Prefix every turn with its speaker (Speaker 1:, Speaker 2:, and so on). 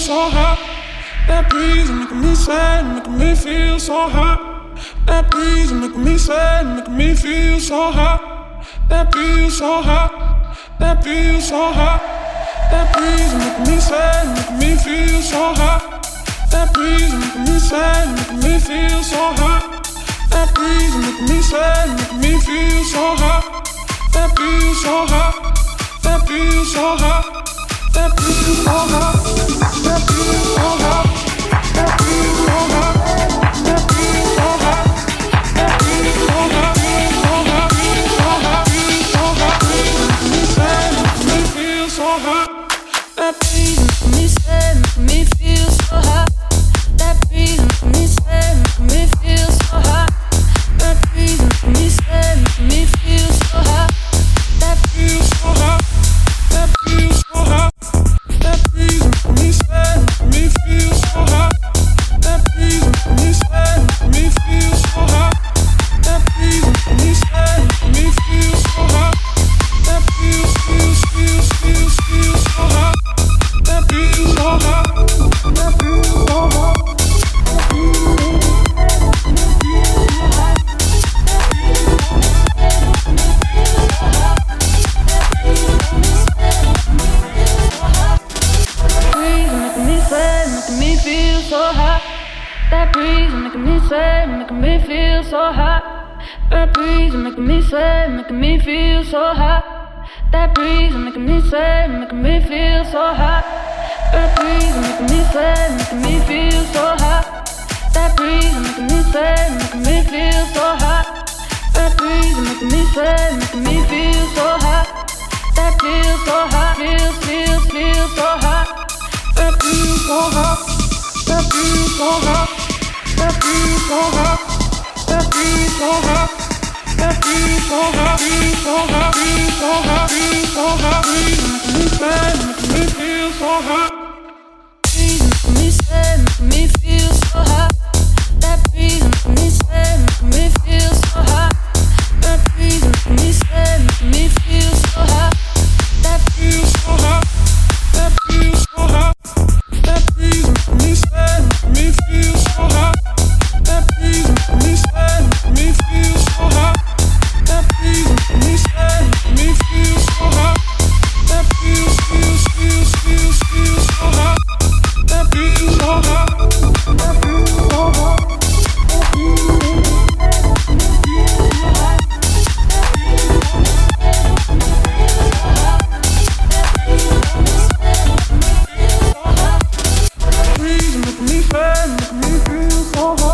Speaker 1: so hot. That breeze making me sad, making me feel so hot. That breeze making me sad, making me feel so hot. That feels so hot. That feels so hot. That breeze making me sad, making me feel so hot. That breeze making me sad, making me feel so hot. That breeze making me sad, making me feel so hot. That feels so hot. That feels so hot. Step into my heart. Step into making me say, making me feel so hot. That breeze is making me say, making me feel so hot. That breeze is making me say, making me feel so hot. That breeze is making me say, making me feel so hot. That breeze making me say, making me feel so hot. That breeze making me say, making me feel so hot. That feels so hot, feels, feels, feels so hot. That breeze so hot. That breeze so hot. so hot. oh.